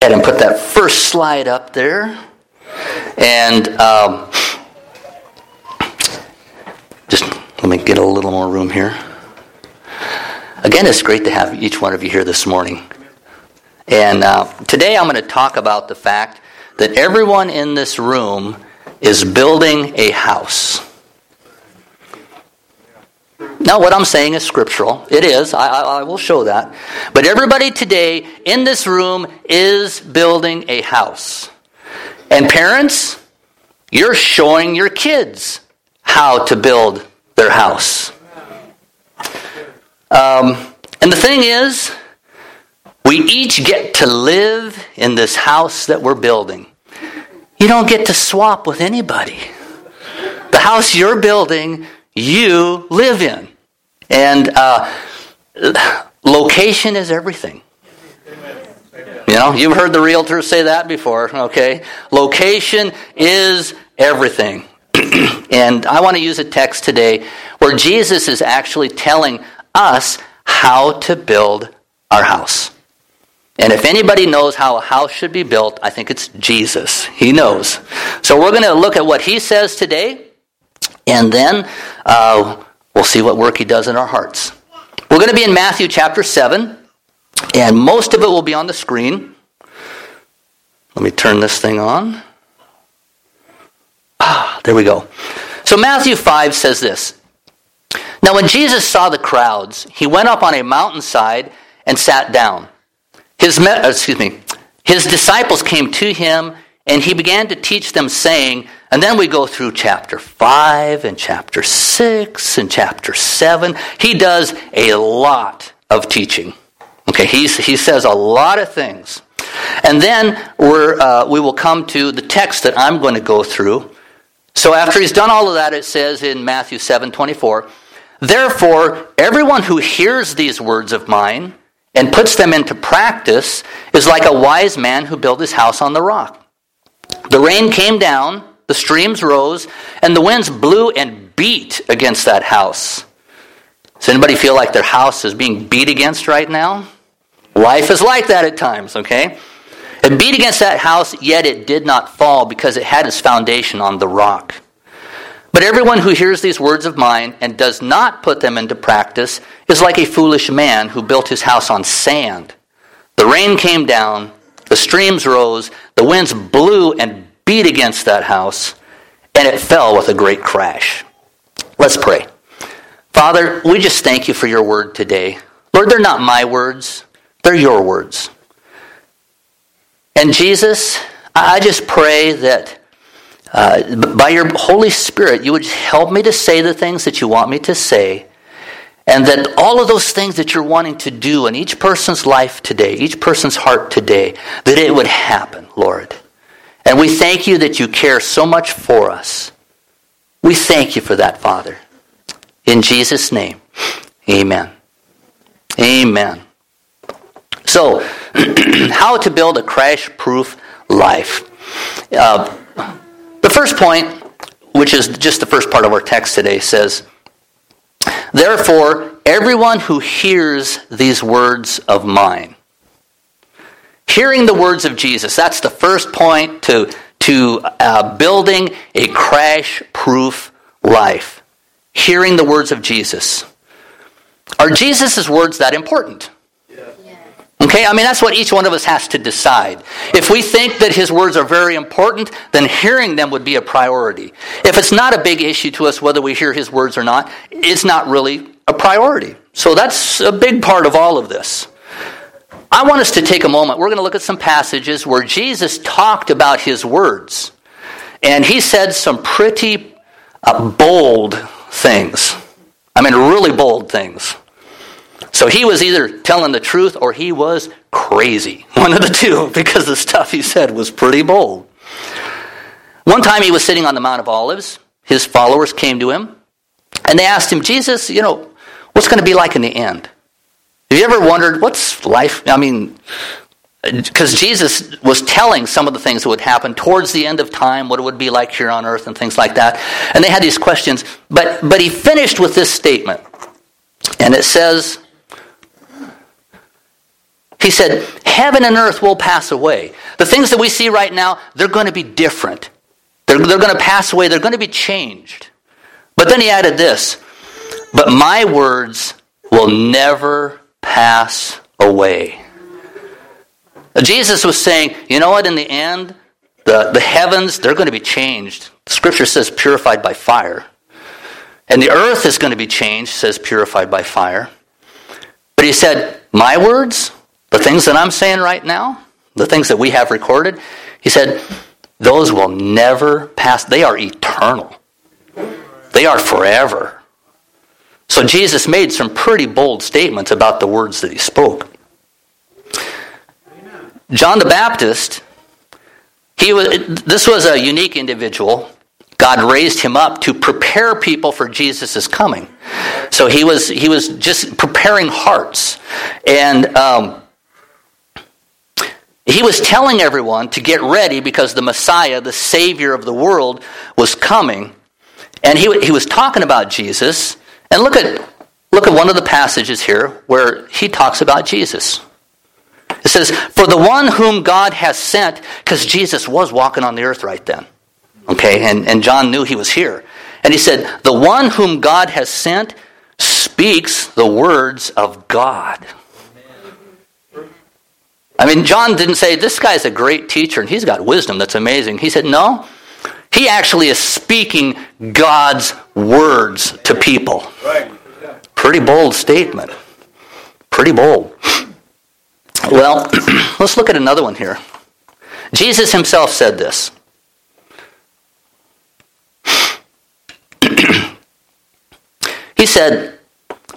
ahead and put that first slide up there. And um, just let me get a little more room here. Again, it's great to have each one of you here this morning. And uh, today I'm going to talk about the fact that everyone in this room is building a house. Now, what I'm saying is scriptural. It is. I, I, I, will show that. But everybody today in this room is building a house. And parents, you're showing your kids how to build their house. Um, and the thing is, we each get to live in this house that we're building. You don't get to swap with anybody. The house you're building, you live in. And uh, location is everything. You know, you've heard the realtors say that before, okay? Location is everything. and I want to use a text today where Jesus is actually telling us how to build our house. And if anybody knows how a house should be built, I think it's Jesus. He knows. So we're going to look at what he says today, and then uh, we'll see what work he does in our hearts. We're going to be in Matthew chapter 7, and most of it will be on the screen. Let me turn this thing on. Ah, there we go. So Matthew 5 says this Now, when Jesus saw the crowds, he went up on a mountainside and sat down. His, excuse me, his disciples came to him and he began to teach them, saying, and then we go through chapter 5 and chapter 6 and chapter 7. He does a lot of teaching. Okay, he's, he says a lot of things. And then we're, uh, we will come to the text that I'm going to go through. So after he's done all of that, it says in Matthew 7 24, Therefore, everyone who hears these words of mine and puts them into practice is like a wise man who built his house on the rock. The rain came down, the streams rose, and the winds blew and beat against that house. Does anybody feel like their house is being beat against right now? Life is like that at times, okay? It beat against that house, yet it did not fall because it had its foundation on the rock. But everyone who hears these words of mine and does not put them into practice is like a foolish man who built his house on sand. The rain came down, the streams rose, the winds blew and beat against that house, and it fell with a great crash. Let's pray. Father, we just thank you for your word today. Lord, they're not my words, they're your words. And Jesus, I just pray that uh, by your Holy Spirit, you would help me to say the things that you want me to say, and that all of those things that you're wanting to do in each person's life today, each person's heart today, that it would happen, Lord. And we thank you that you care so much for us. We thank you for that, Father. In Jesus' name, amen. Amen. So, how to build a crash proof life. Uh, the first point, which is just the first part of our text today, says, Therefore, everyone who hears these words of mine, hearing the words of Jesus, that's the first point to, to uh, building a crash proof life. Hearing the words of Jesus. Are Jesus' words that important? Okay, I mean, that's what each one of us has to decide. If we think that his words are very important, then hearing them would be a priority. If it's not a big issue to us whether we hear his words or not, it's not really a priority. So that's a big part of all of this. I want us to take a moment. We're going to look at some passages where Jesus talked about his words. And he said some pretty uh, bold things. I mean, really bold things. So he was either telling the truth or he was crazy. One of the two, because the stuff he said was pretty bold. One time he was sitting on the Mount of Olives. His followers came to him and they asked him, Jesus, you know, what's going to be like in the end? Have you ever wondered what's life? I mean, because Jesus was telling some of the things that would happen towards the end of time, what it would be like here on earth, and things like that. And they had these questions, but but he finished with this statement, and it says, he said, Heaven and earth will pass away. The things that we see right now, they're going to be different. They're, they're going to pass away, they're going to be changed. But then he added this But my words will never pass away. Jesus was saying, you know what, in the end, the, the heavens, they're going to be changed. Scripture says purified by fire. And the earth is going to be changed, says purified by fire. But he said, My words, the things that I'm saying right now, the things that we have recorded, he said, those will never pass. They are eternal, they are forever. So Jesus made some pretty bold statements about the words that he spoke. John the Baptist, he was, this was a unique individual. God raised him up to prepare people for Jesus' coming. So he was, he was just preparing hearts. And um, he was telling everyone to get ready because the Messiah, the Savior of the world, was coming. And he, he was talking about Jesus. And look at, look at one of the passages here where he talks about Jesus. It says, For the one whom God has sent, because Jesus was walking on the earth right then. Okay, and, and John knew he was here. And he said, The one whom God has sent speaks the words of God. I mean, John didn't say, This guy's a great teacher and he's got wisdom that's amazing. He said, No, he actually is speaking God's words to people. Pretty bold statement. Pretty bold. Well, let's look at another one here. Jesus himself said this. he said,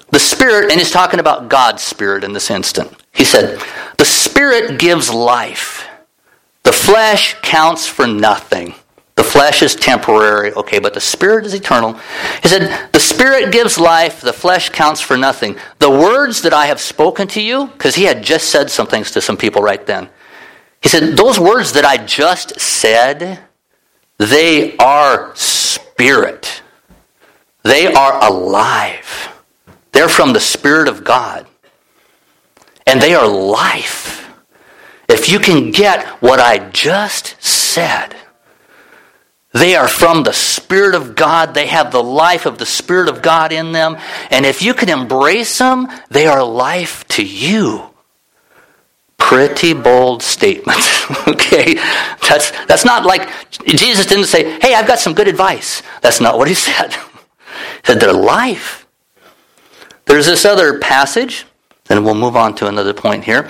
The Spirit, and he's talking about God's Spirit in this instant. He said, The Spirit gives life, the flesh counts for nothing. The flesh is temporary, okay, but the spirit is eternal. He said, The spirit gives life, the flesh counts for nothing. The words that I have spoken to you, because he had just said some things to some people right then. He said, Those words that I just said, they are spirit. They are alive. They're from the Spirit of God. And they are life. If you can get what I just said, they are from the Spirit of God. They have the life of the Spirit of God in them. And if you can embrace them, they are life to you. Pretty bold statement. okay? That's, that's not like Jesus didn't say, hey, I've got some good advice. That's not what he said. he said they're life. There's this other passage, and we'll move on to another point here.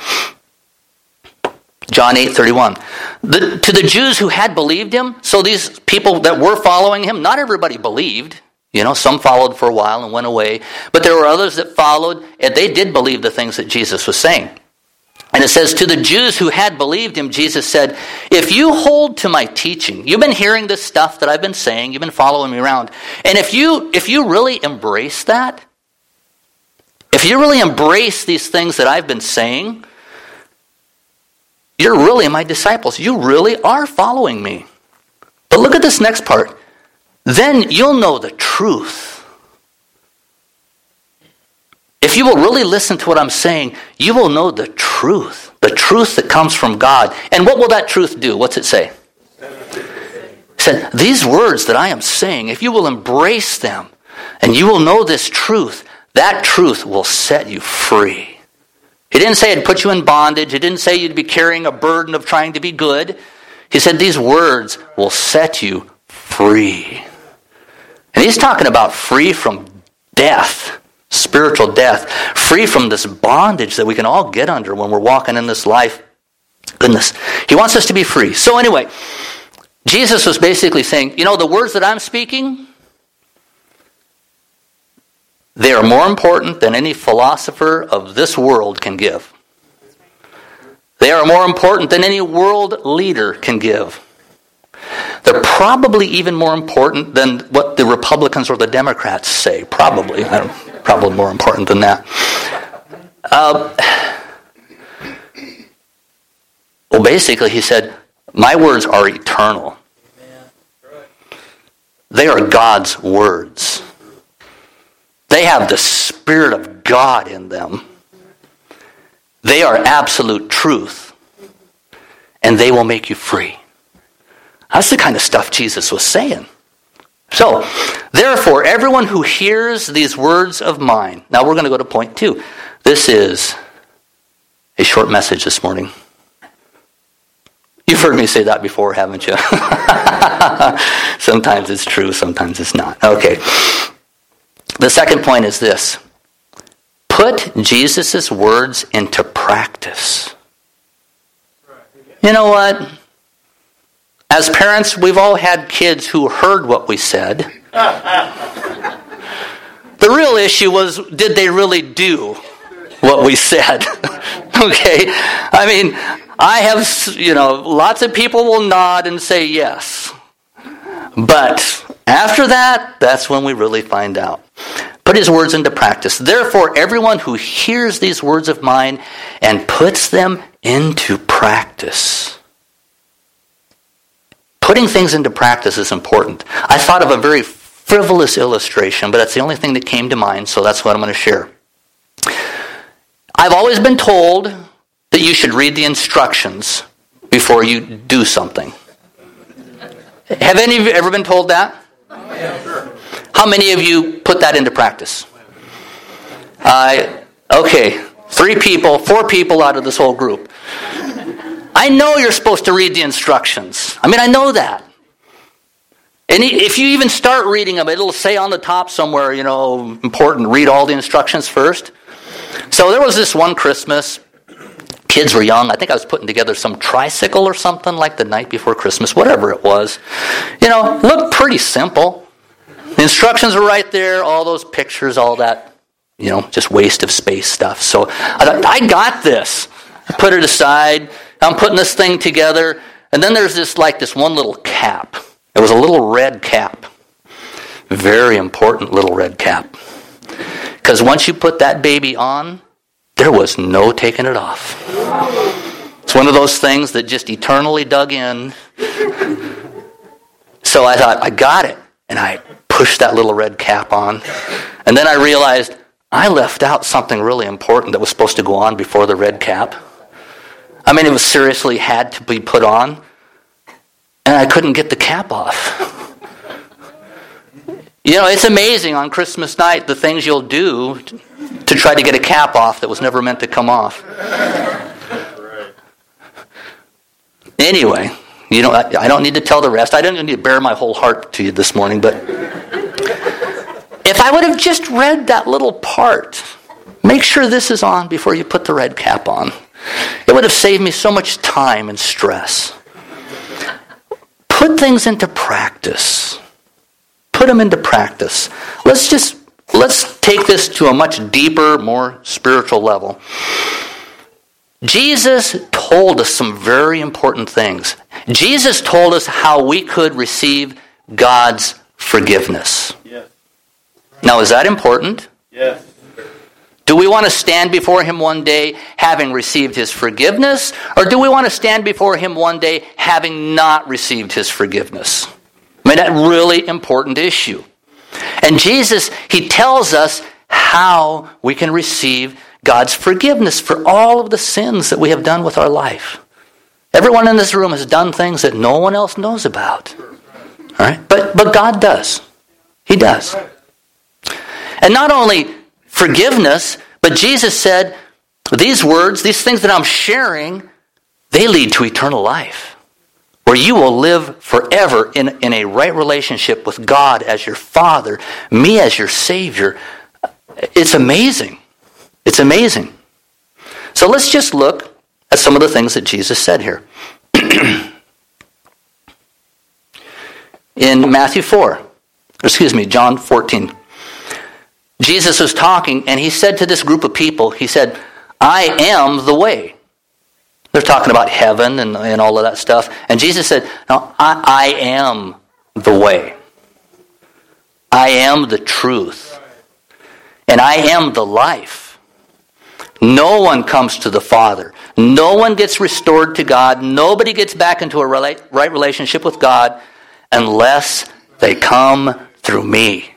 John 8 31. The, to the Jews who had believed him, so these people that were following him, not everybody believed. You know, some followed for a while and went away, but there were others that followed, and they did believe the things that Jesus was saying. And it says, To the Jews who had believed him, Jesus said, If you hold to my teaching, you've been hearing this stuff that I've been saying, you've been following me around, and if you if you really embrace that, if you really embrace these things that I've been saying, you're really my disciples. You really are following me. But look at this next part. Then you'll know the truth. If you will really listen to what I'm saying, you will know the truth. The truth that comes from God. And what will that truth do? What's it say? It said, These words that I am saying, if you will embrace them and you will know this truth, that truth will set you free. He didn't say it'd put you in bondage. He didn't say you'd be carrying a burden of trying to be good. He said these words will set you free. And he's talking about free from death, spiritual death, free from this bondage that we can all get under when we're walking in this life. Goodness. He wants us to be free. So, anyway, Jesus was basically saying, you know, the words that I'm speaking, they are more important than any philosopher of this world can give. They are more important than any world leader can give. They're probably even more important than what the Republicans or the Democrats say. Probably. Probably more important than that. Uh, well, basically, he said, My words are eternal. They are God's words. They have the Spirit of God in them. They are absolute truth, and they will make you free. That's the kind of stuff Jesus was saying. So, therefore, everyone who hears these words of mine. Now we're going to go to point two. This is a short message this morning. You've heard me say that before, haven't you? sometimes it's true, sometimes it's not. Okay. The second point is this put Jesus' words into practice. You know what? As parents, we've all had kids who heard what we said. the real issue was did they really do what we said? okay? I mean, I have, you know, lots of people will nod and say yes. But after that, that's when we really find out. Put his words into practice. Therefore, everyone who hears these words of mine and puts them into practice. Putting things into practice is important. I thought of a very frivolous illustration, but that's the only thing that came to mind, so that's what I'm going to share. I've always been told that you should read the instructions before you do something. Have any of you ever been told that? How many of you put that into practice? Uh, okay, three people, four people out of this whole group. I know you're supposed to read the instructions. I mean, I know that. And if you even start reading them, it'll say on the top somewhere, you know, important, read all the instructions first. So there was this one Christmas, kids were young. I think I was putting together some tricycle or something like the night before Christmas, whatever it was. You know, looked pretty simple. The instructions were right there, all those pictures, all that, you know, just waste of space stuff. So I thought, I got this. I put it aside. I'm putting this thing together. And then there's this, like, this one little cap. It was a little red cap. Very important little red cap. Because once you put that baby on, there was no taking it off. It's one of those things that just eternally dug in. So I thought, I got it. And I pushed that little red cap on. And then I realized I left out something really important that was supposed to go on before the red cap. I mean, it was seriously had to be put on. And I couldn't get the cap off. You know, it's amazing on Christmas night the things you'll do to try to get a cap off that was never meant to come off. Anyway, you know, I don't need to tell the rest. I don't need to bare my whole heart to you this morning, but if I would have just read that little part, make sure this is on before you put the red cap on. It would have saved me so much time and stress. Put things into practice put them into practice. Let's just let's take this to a much deeper, more spiritual level. Jesus told us some very important things. Jesus told us how we could receive God's forgiveness. Yes. Now, is that important? Yes. Do we want to stand before Him one day having received His forgiveness, or do we want to stand before Him one day having not received His forgiveness? I mean, that really important issue. And Jesus, he tells us how we can receive God's forgiveness for all of the sins that we have done with our life. Everyone in this room has done things that no one else knows about. All right? But, but God does. He does. And not only forgiveness, but Jesus said, these words, these things that I'm sharing, they lead to eternal life where you will live forever in, in a right relationship with God as your Father, me as your Savior. It's amazing. It's amazing. So let's just look at some of the things that Jesus said here. in Matthew 4, excuse me, John 14, Jesus was talking and he said to this group of people, He said, I am the way. They're talking about heaven and, and all of that stuff. And Jesus said, No, I, I am the way. I am the truth. And I am the life. No one comes to the Father. No one gets restored to God. Nobody gets back into a right relationship with God unless they come through me.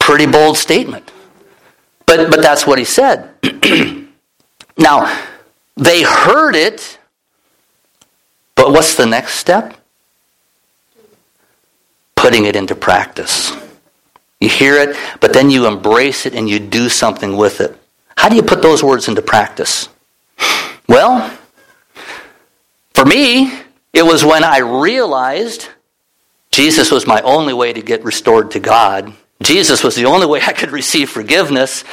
Pretty bold statement. But, but that's what he said. Now, they heard it, but what's the next step? Putting it into practice. You hear it, but then you embrace it and you do something with it. How do you put those words into practice? Well, for me, it was when I realized Jesus was my only way to get restored to God. Jesus was the only way I could receive forgiveness.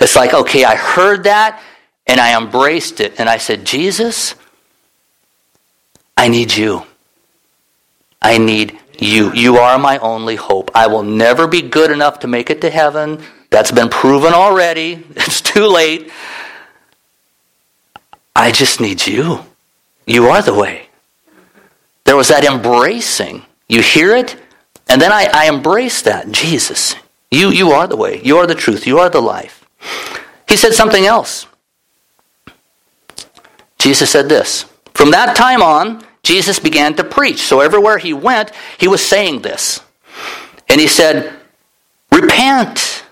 It's like, okay, I heard that and I embraced it. And I said, Jesus, I need you. I need you. You are my only hope. I will never be good enough to make it to heaven. That's been proven already. It's too late. I just need you. You are the way. There was that embracing. You hear it, and then I, I embrace that. Jesus, you, you are the way. You are the truth. You are the life. He said something else. Jesus said this From that time on, Jesus began to preach. So everywhere he went, he was saying this. And he said, Repent,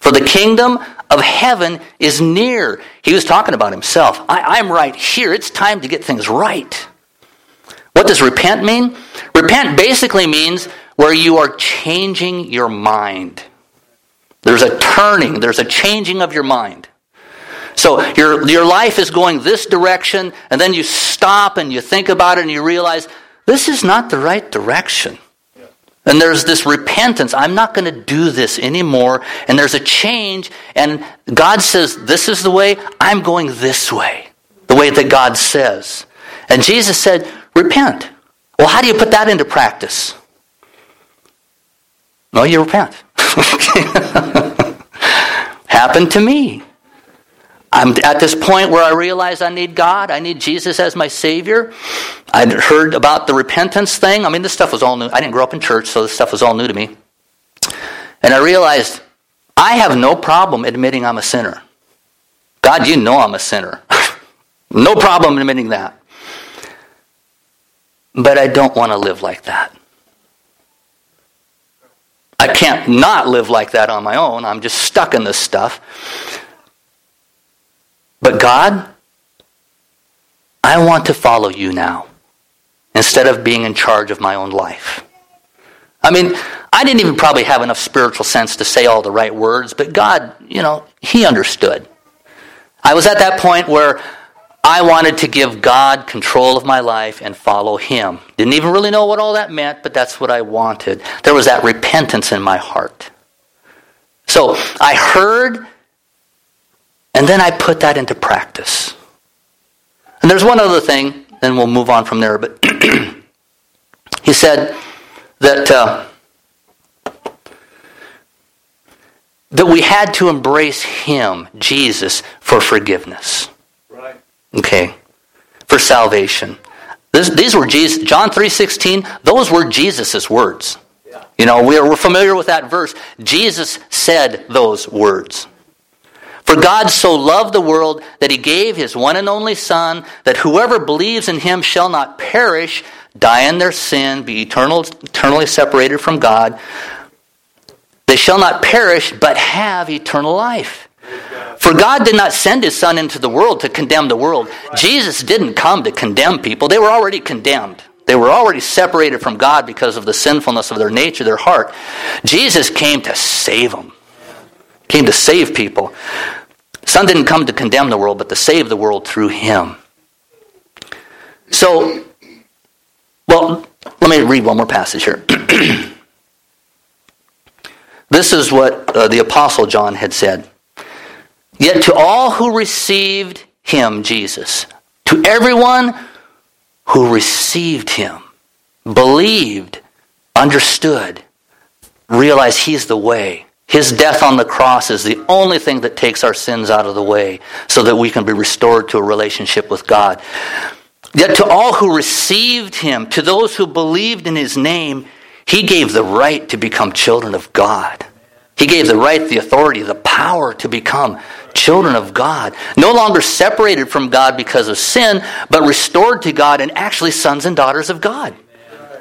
for the kingdom of heaven is near. He was talking about himself. I, am right here. It's time to get things right. What does repent mean? Repent basically means where you are changing your mind. There's a turning, there's a changing of your mind. So your, your life is going this direction, and then you stop and you think about it and you realize this is not the right direction. And there's this repentance. I'm not going to do this anymore. And there's a change. And God says, This is the way. I'm going this way. The way that God says. And Jesus said, Repent. Well, how do you put that into practice? Well, you repent. Happened to me. I'm at this point where I realize I need God. I need Jesus as my Savior. I'd heard about the repentance thing. I mean, this stuff was all new. I didn't grow up in church, so this stuff was all new to me. And I realized I have no problem admitting I'm a sinner. God, you know I'm a sinner. no problem admitting that. But I don't want to live like that. I can't not live like that on my own. I'm just stuck in this stuff. But God, I want to follow you now instead of being in charge of my own life. I mean, I didn't even probably have enough spiritual sense to say all the right words, but God, you know, He understood. I was at that point where I wanted to give God control of my life and follow Him. Didn't even really know what all that meant, but that's what I wanted. There was that repentance in my heart. So I heard and then I put that into practice. And there's one other thing, then we'll move on from there. But he said that uh, that we had to embrace Him, Jesus, for forgiveness. Right. Okay, for salvation. This, these were Jesus. John three sixteen. Those were Jesus' words. Yeah. You know, we're, we're familiar with that verse. Jesus said those words. For God so loved the world that he gave his one and only Son, that whoever believes in him shall not perish, die in their sin, be eternal, eternally separated from God. They shall not perish, but have eternal life. For God did not send his Son into the world to condemn the world. Jesus didn't come to condemn people, they were already condemned. They were already separated from God because of the sinfulness of their nature, their heart. Jesus came to save them came to save people. Son didn't come to condemn the world, but to save the world through him. So, well, let me read one more passage here. this is what uh, the Apostle John had said. Yet to all who received him, Jesus, to everyone who received him, believed, understood, realized he's the way, his death on the cross is the only thing that takes our sins out of the way so that we can be restored to a relationship with God. Yet to all who received him, to those who believed in his name, he gave the right to become children of God. He gave the right, the authority, the power to become children of God. No longer separated from God because of sin, but restored to God and actually sons and daughters of God.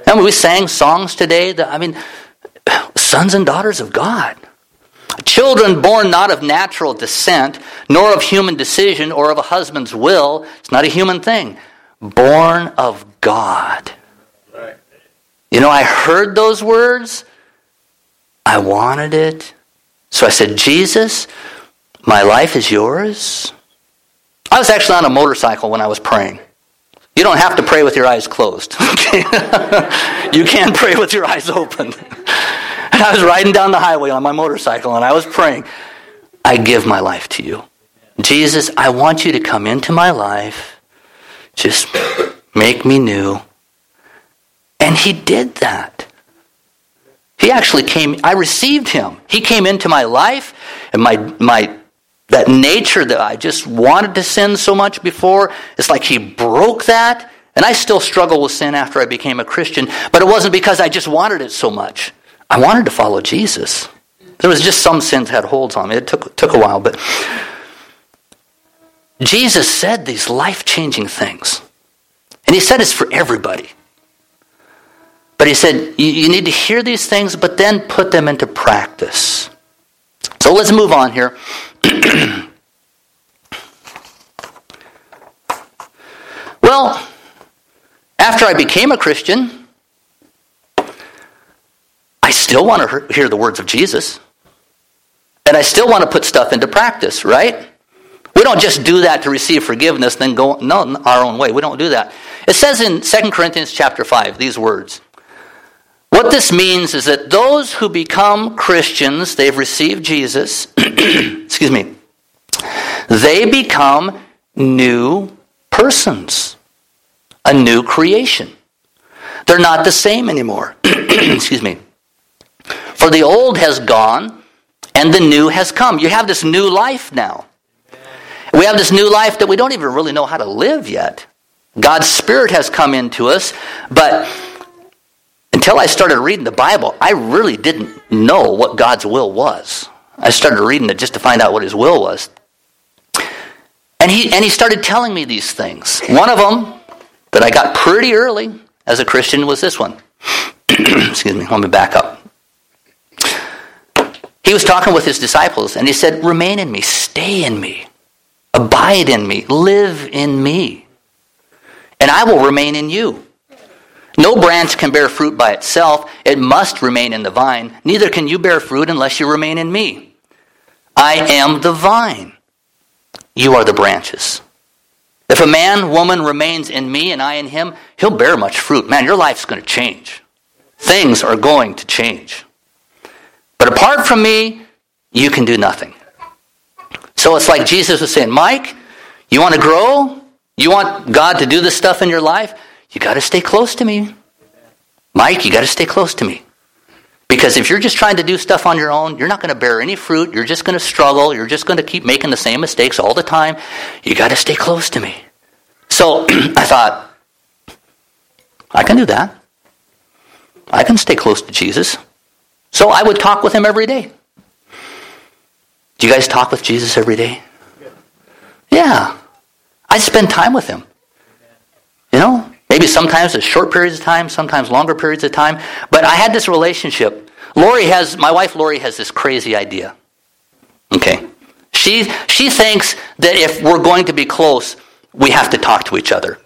And we sang songs today that, I mean, sons and daughters of God. Children born not of natural descent, nor of human decision or of a husband's will. It's not a human thing. Born of God. You know, I heard those words. I wanted it. So I said, Jesus, my life is yours. I was actually on a motorcycle when I was praying. You don't have to pray with your eyes closed. Okay? you can pray with your eyes open. I was riding down the highway on my motorcycle and I was praying, I give my life to you. Jesus, I want you to come into my life. Just make me new. And he did that. He actually came, I received him. He came into my life and my, my that nature that I just wanted to sin so much before, it's like he broke that. And I still struggle with sin after I became a Christian, but it wasn't because I just wanted it so much. I wanted to follow Jesus. There was just some sins had holds on me. It took, took a while, but Jesus said these life changing things. And he said it's for everybody. But he said, you, you need to hear these things, but then put them into practice. So let's move on here. well, after I became a Christian, still want to hear the words of Jesus. And I still want to put stuff into practice, right? We don't just do that to receive forgiveness, then go no, our own way. We don't do that. It says in 2 Corinthians chapter 5 these words. What this means is that those who become Christians, they've received Jesus, excuse me, they become new persons, a new creation. They're not the same anymore. excuse me. For the old has gone and the new has come. You have this new life now. We have this new life that we don't even really know how to live yet. God's Spirit has come into us, but until I started reading the Bible, I really didn't know what God's will was. I started reading it just to find out what His will was. And he, and he started telling me these things. One of them that I got pretty early as a Christian was this one. Excuse me, let me back up. He was talking with his disciples and he said, Remain in me, stay in me, abide in me, live in me, and I will remain in you. No branch can bear fruit by itself, it must remain in the vine. Neither can you bear fruit unless you remain in me. I am the vine, you are the branches. If a man, woman remains in me and I in him, he'll bear much fruit. Man, your life's going to change. Things are going to change. But apart from me, you can do nothing. So it's like Jesus was saying, Mike, you want to grow? You want God to do this stuff in your life? You got to stay close to me. Mike, you got to stay close to me. Because if you're just trying to do stuff on your own, you're not going to bear any fruit. You're just going to struggle. You're just going to keep making the same mistakes all the time. You got to stay close to me. So I thought, I can do that. I can stay close to Jesus. So I would talk with him every day. Do you guys talk with Jesus every day? Yeah. I spend time with him. You know, Maybe sometimes it's short periods of time, sometimes longer periods of time. But I had this relationship. Lori has, my wife Lori has this crazy idea. Okay. She, she thinks that if we're going to be close, we have to talk to each other.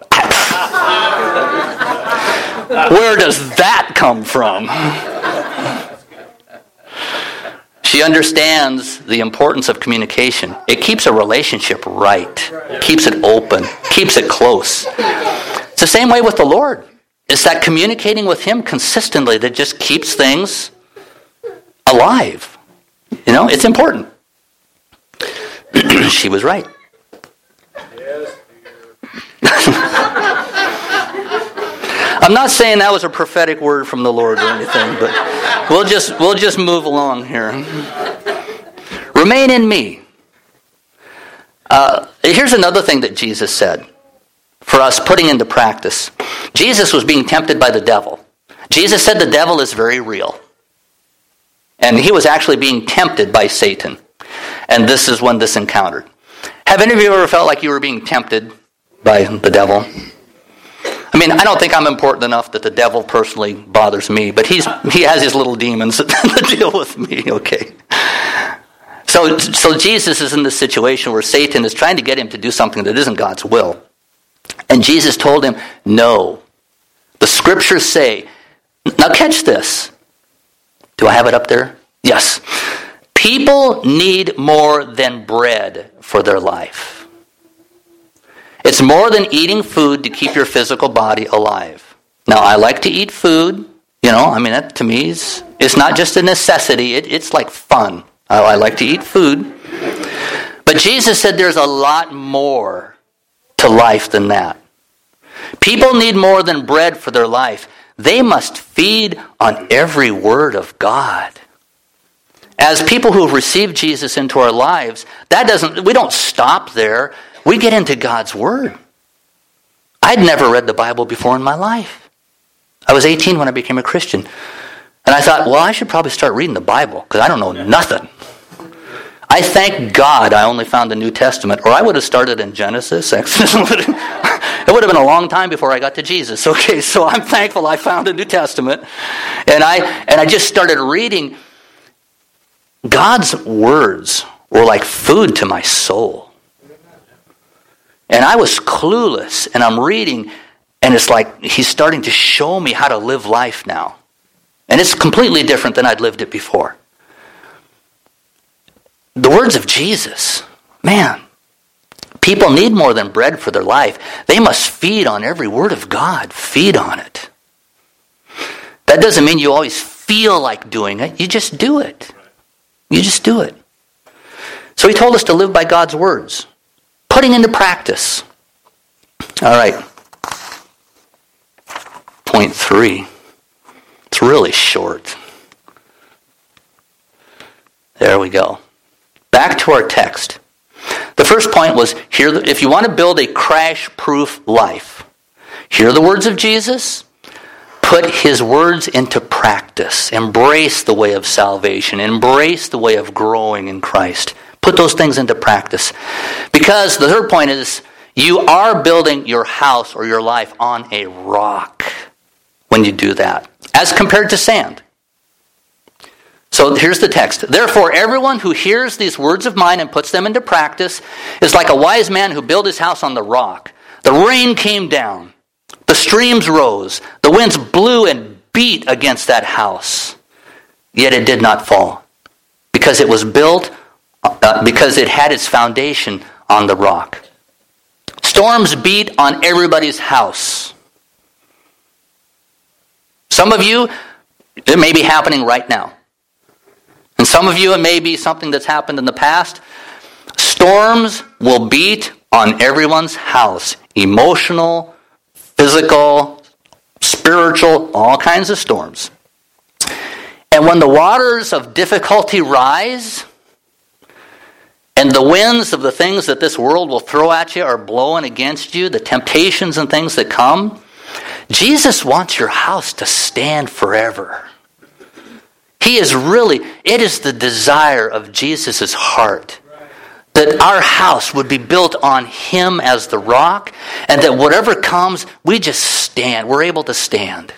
Where does that come from? She understands the importance of communication. It keeps a relationship right, keeps it open, keeps it close. It's the same way with the Lord. It's that communicating with Him consistently that just keeps things alive. You know, it's important. she was right. I'm not saying that was a prophetic word from the Lord or anything, but we'll just we'll just move along here. Remain in me. Uh, here's another thing that Jesus said for us putting into practice. Jesus was being tempted by the devil. Jesus said the devil is very real. And he was actually being tempted by Satan. And this is when this encountered. Have any of you ever felt like you were being tempted by the devil? I mean, I don't think I'm important enough that the devil personally bothers me, but he's, he has his little demons that deal with me, okay? So, so Jesus is in this situation where Satan is trying to get him to do something that isn't God's will. And Jesus told him, No. The scriptures say, now catch this. Do I have it up there? Yes. People need more than bread for their life. It's more than eating food to keep your physical body alive. Now, I like to eat food. You know, I mean, that to me is it's not just a necessity, it, it's like fun. I, I like to eat food. But Jesus said there's a lot more to life than that. People need more than bread for their life. They must feed on every word of God. As people who have received Jesus into our lives, that doesn't we don't stop there. We get into God's word. I'd never read the Bible before in my life. I was 18 when I became a Christian. And I thought, well, I should probably start reading the Bible because I don't know nothing. I thank God I only found the New Testament, or I would have started in Genesis, Exodus. it would have been a long time before I got to Jesus. Okay, so I'm thankful I found the New Testament, and I and I just started reading. God's words were like food to my soul, and I was clueless. And I'm reading, and it's like He's starting to show me how to live life now, and it's completely different than I'd lived it before. The words of Jesus, man, people need more than bread for their life. They must feed on every word of God, feed on it. That doesn't mean you always feel like doing it, you just do it. You just do it. So he told us to live by God's words, putting into practice. All right. Point three. It's really short. There we go. Back to our text. The first point was here if you want to build a crash proof life, hear the words of Jesus, put his words into practice, embrace the way of salvation, embrace the way of growing in Christ. Put those things into practice. Because the third point is you are building your house or your life on a rock when you do that, as compared to sand. So here's the text. Therefore, everyone who hears these words of mine and puts them into practice is like a wise man who built his house on the rock. The rain came down, the streams rose, the winds blew and beat against that house. Yet it did not fall because it was built, uh, because it had its foundation on the rock. Storms beat on everybody's house. Some of you, it may be happening right now. And some of you, it may be something that's happened in the past. Storms will beat on everyone's house emotional, physical, spiritual, all kinds of storms. And when the waters of difficulty rise, and the winds of the things that this world will throw at you are blowing against you, the temptations and things that come, Jesus wants your house to stand forever. He is really, it is the desire of Jesus' heart that our house would be built on Him as the rock, and that whatever comes, we just stand. We're able to stand.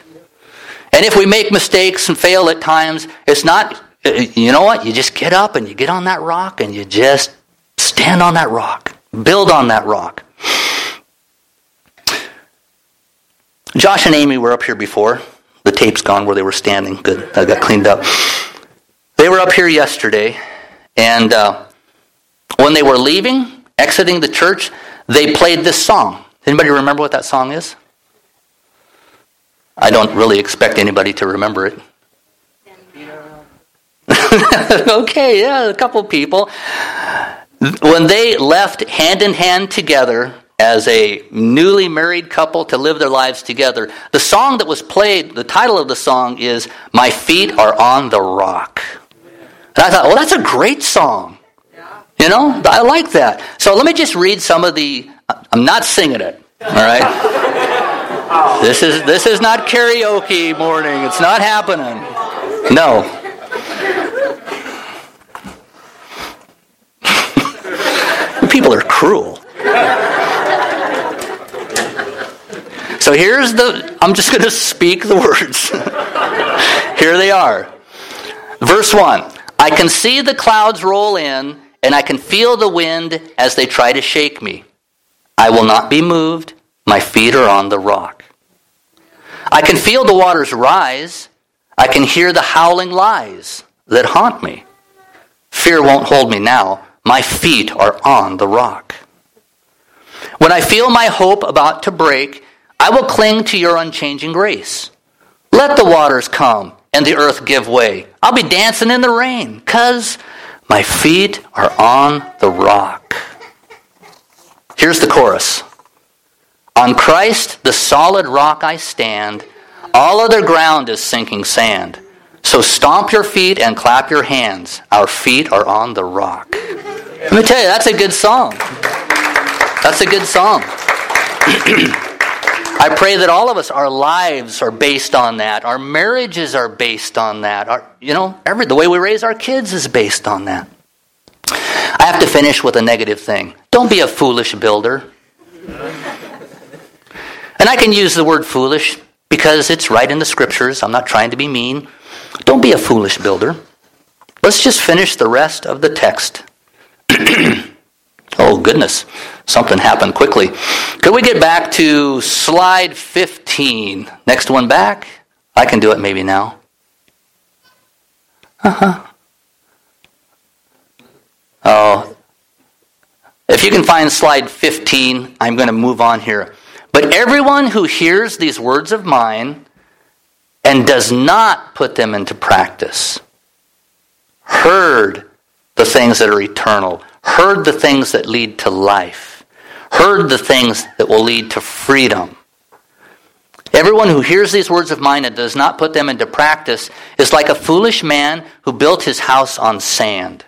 And if we make mistakes and fail at times, it's not, you know what? You just get up and you get on that rock and you just stand on that rock, build on that rock. Josh and Amy were up here before. The tape's gone where they were standing. Good. I got cleaned up. They were up here yesterday, and uh, when they were leaving, exiting the church, they played this song. Anybody remember what that song is? I don't really expect anybody to remember it. okay, yeah, a couple people. When they left hand in hand together, as a newly married couple to live their lives together. The song that was played, the title of the song is My Feet Are on the Rock. And I thought, well, that's a great song. You know, I like that. So let me just read some of the. I'm not singing it, all right? Oh. this is this is not karaoke morning. It's not happening. No. People are cruel. So here's the, I'm just going to speak the words. Here they are. Verse 1 I can see the clouds roll in, and I can feel the wind as they try to shake me. I will not be moved. My feet are on the rock. I can feel the waters rise. I can hear the howling lies that haunt me. Fear won't hold me now. My feet are on the rock. When I feel my hope about to break, I will cling to your unchanging grace. Let the waters come and the earth give way. I'll be dancing in the rain because my feet are on the rock. Here's the chorus On Christ, the solid rock, I stand. All other ground is sinking sand. So stomp your feet and clap your hands. Our feet are on the rock. Let me tell you, that's a good song. That's a good song. I pray that all of us, our lives are based on that. Our marriages are based on that. Our, you know, every, the way we raise our kids is based on that. I have to finish with a negative thing. Don't be a foolish builder. And I can use the word foolish because it's right in the scriptures. I'm not trying to be mean. Don't be a foolish builder. Let's just finish the rest of the text. oh, goodness. Something happened quickly. Could we get back to slide 15? Next one back. I can do it maybe now. Uh huh. Oh. If you can find slide 15, I'm going to move on here. But everyone who hears these words of mine and does not put them into practice heard the things that are eternal, heard the things that lead to life, heard the things that will lead to freedom. Everyone who hears these words of mine and does not put them into practice is like a foolish man who built his house on sand.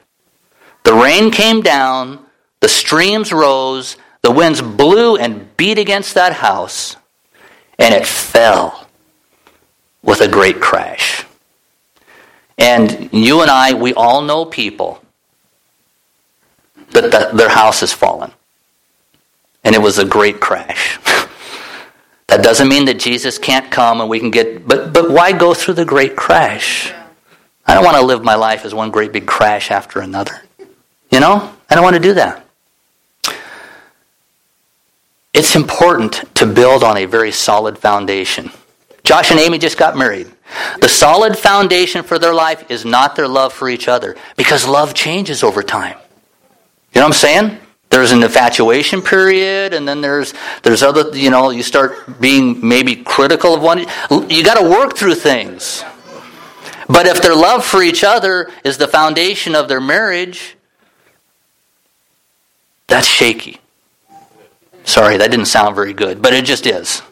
The rain came down, the streams rose, the winds blew and beat against that house, and it fell with a great crash. And you and I, we all know people that, that their house has fallen. And it was a great crash. that doesn't mean that Jesus can't come and we can get, but, but why go through the great crash? I don't want to live my life as one great big crash after another. You know? I don't want to do that. It's important to build on a very solid foundation. Josh and Amy just got married. The solid foundation for their life is not their love for each other because love changes over time. You know what I'm saying? There's an infatuation period, and then there's there's other you know you start being maybe critical of one. You got to work through things. But if their love for each other is the foundation of their marriage, that's shaky. Sorry, that didn't sound very good, but it just is.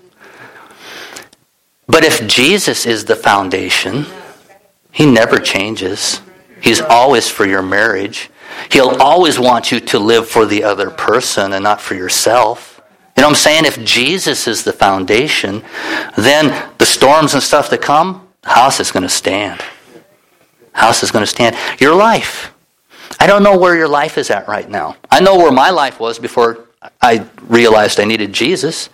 But if Jesus is the foundation, he never changes. He's always for your marriage. He'll always want you to live for the other person and not for yourself. You know what I'm saying? If Jesus is the foundation, then the storms and stuff that come, house is going to stand. House is going to stand. Your life. I don't know where your life is at right now. I know where my life was before I realized I needed Jesus.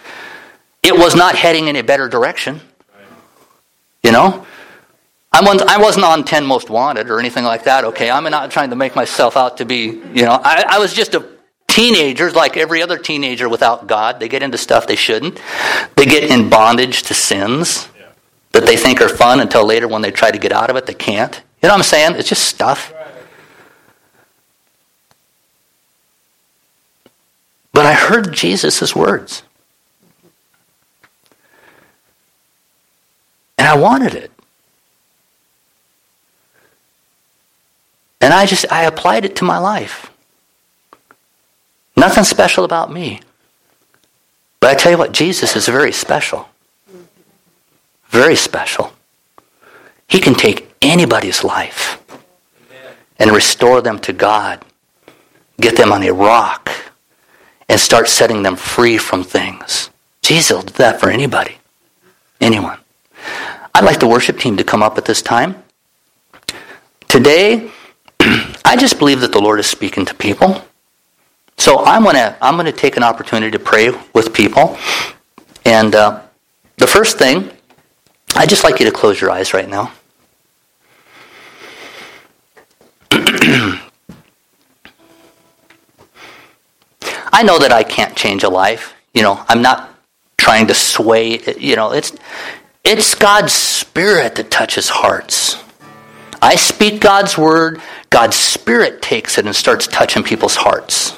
It was not heading in a better direction. You know? I wasn't, I wasn't on 10 Most Wanted or anything like that, okay? I'm not trying to make myself out to be, you know, I, I was just a teenager, like every other teenager without God. They get into stuff they shouldn't. They get in bondage to sins that they think are fun until later when they try to get out of it, they can't. You know what I'm saying? It's just stuff. But I heard Jesus' words. And I wanted it. And I just, I applied it to my life. Nothing special about me. But I tell you what, Jesus is very special. Very special. He can take anybody's life and restore them to God, get them on a rock, and start setting them free from things. Jesus will do that for anybody, anyone. I'd like the worship team to come up at this time. Today, I just believe that the Lord is speaking to people. So I'm going to I'm gonna take an opportunity to pray with people. And uh, the first thing, I'd just like you to close your eyes right now. I know that I can't change a life. You know, I'm not trying to sway, you know, it's it's God's spirit that touches hearts. I speak God's word, God's spirit takes it and starts touching people's hearts.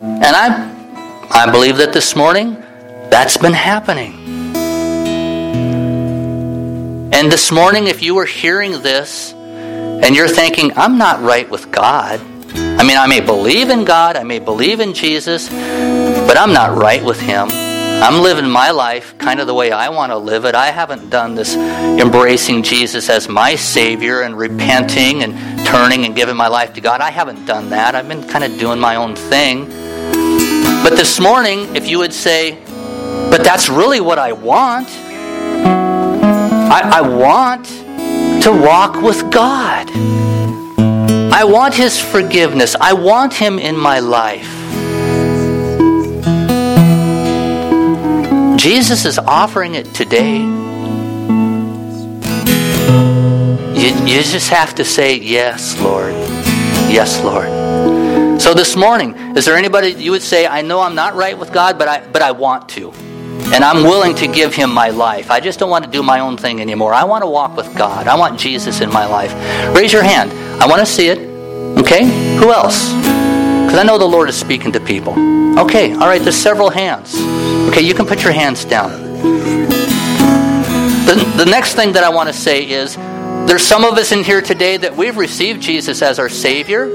And I I believe that this morning that's been happening. And this morning if you were hearing this and you're thinking I'm not right with God, I mean, I may believe in God, I may believe in Jesus, but I'm not right with Him. I'm living my life kind of the way I want to live it. I haven't done this embracing Jesus as my Savior and repenting and turning and giving my life to God. I haven't done that. I've been kind of doing my own thing. But this morning, if you would say, but that's really what I want, I, I want to walk with God. I want His forgiveness. I want Him in my life. Jesus is offering it today. You, you just have to say, Yes, Lord. Yes, Lord. So this morning, is there anybody you would say, I know I'm not right with God, but I, but I want to? And I'm willing to give him my life. I just don't want to do my own thing anymore. I want to walk with God. I want Jesus in my life. Raise your hand. I want to see it. Okay? Who else? Because I know the Lord is speaking to people. Okay, all right, there's several hands. Okay, you can put your hands down. The, the next thing that I want to say is there's some of us in here today that we've received Jesus as our Savior,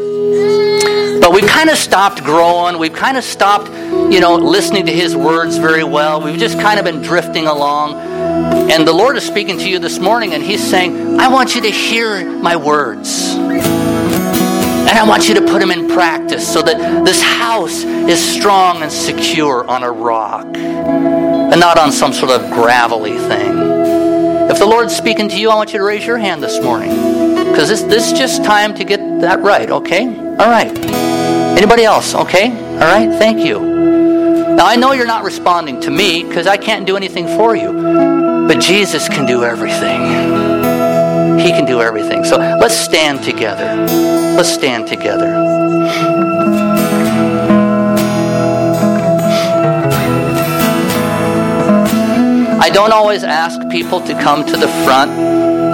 but we've kind of stopped growing. We've kind of stopped, you know, listening to His words very well. We've just kind of been drifting along. And the Lord is speaking to you this morning, and He's saying, I want you to hear my words. And I want you to put them in practice so that this house is strong and secure on a rock and not on some sort of gravelly thing. If the Lord's speaking to you, I want you to raise your hand this morning because this, this is just time to get that right, okay? All right. Anybody else? Okay? All right. Thank you. Now, I know you're not responding to me because I can't do anything for you, but Jesus can do everything. He can do everything. So let's stand together. Let's stand together. I don't always ask people to come to the front.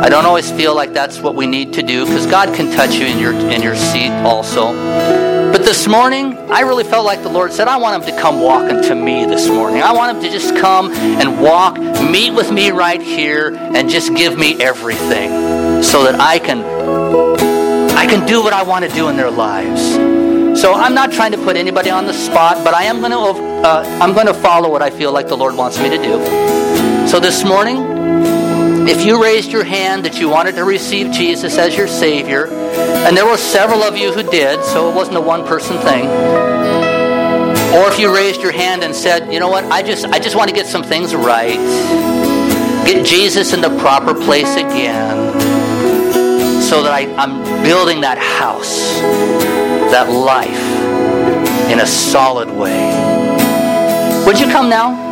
I don't always feel like that's what we need to do because God can touch you in your in your seat also. This morning, I really felt like the Lord said, I want him to come walking to me this morning. I want him to just come and walk, meet with me right here, and just give me everything so that I can I can do what I want to do in their lives. So I'm not trying to put anybody on the spot, but I am going to uh, I'm going to follow what I feel like the Lord wants me to do. So this morning, if you raised your hand that you wanted to receive Jesus as your Savior, and there were several of you who did, so it wasn't a one person thing. Or if you raised your hand and said, you know what, I just I just want to get some things right. Get Jesus in the proper place again. So that I, I'm building that house, that life in a solid way. Would you come now?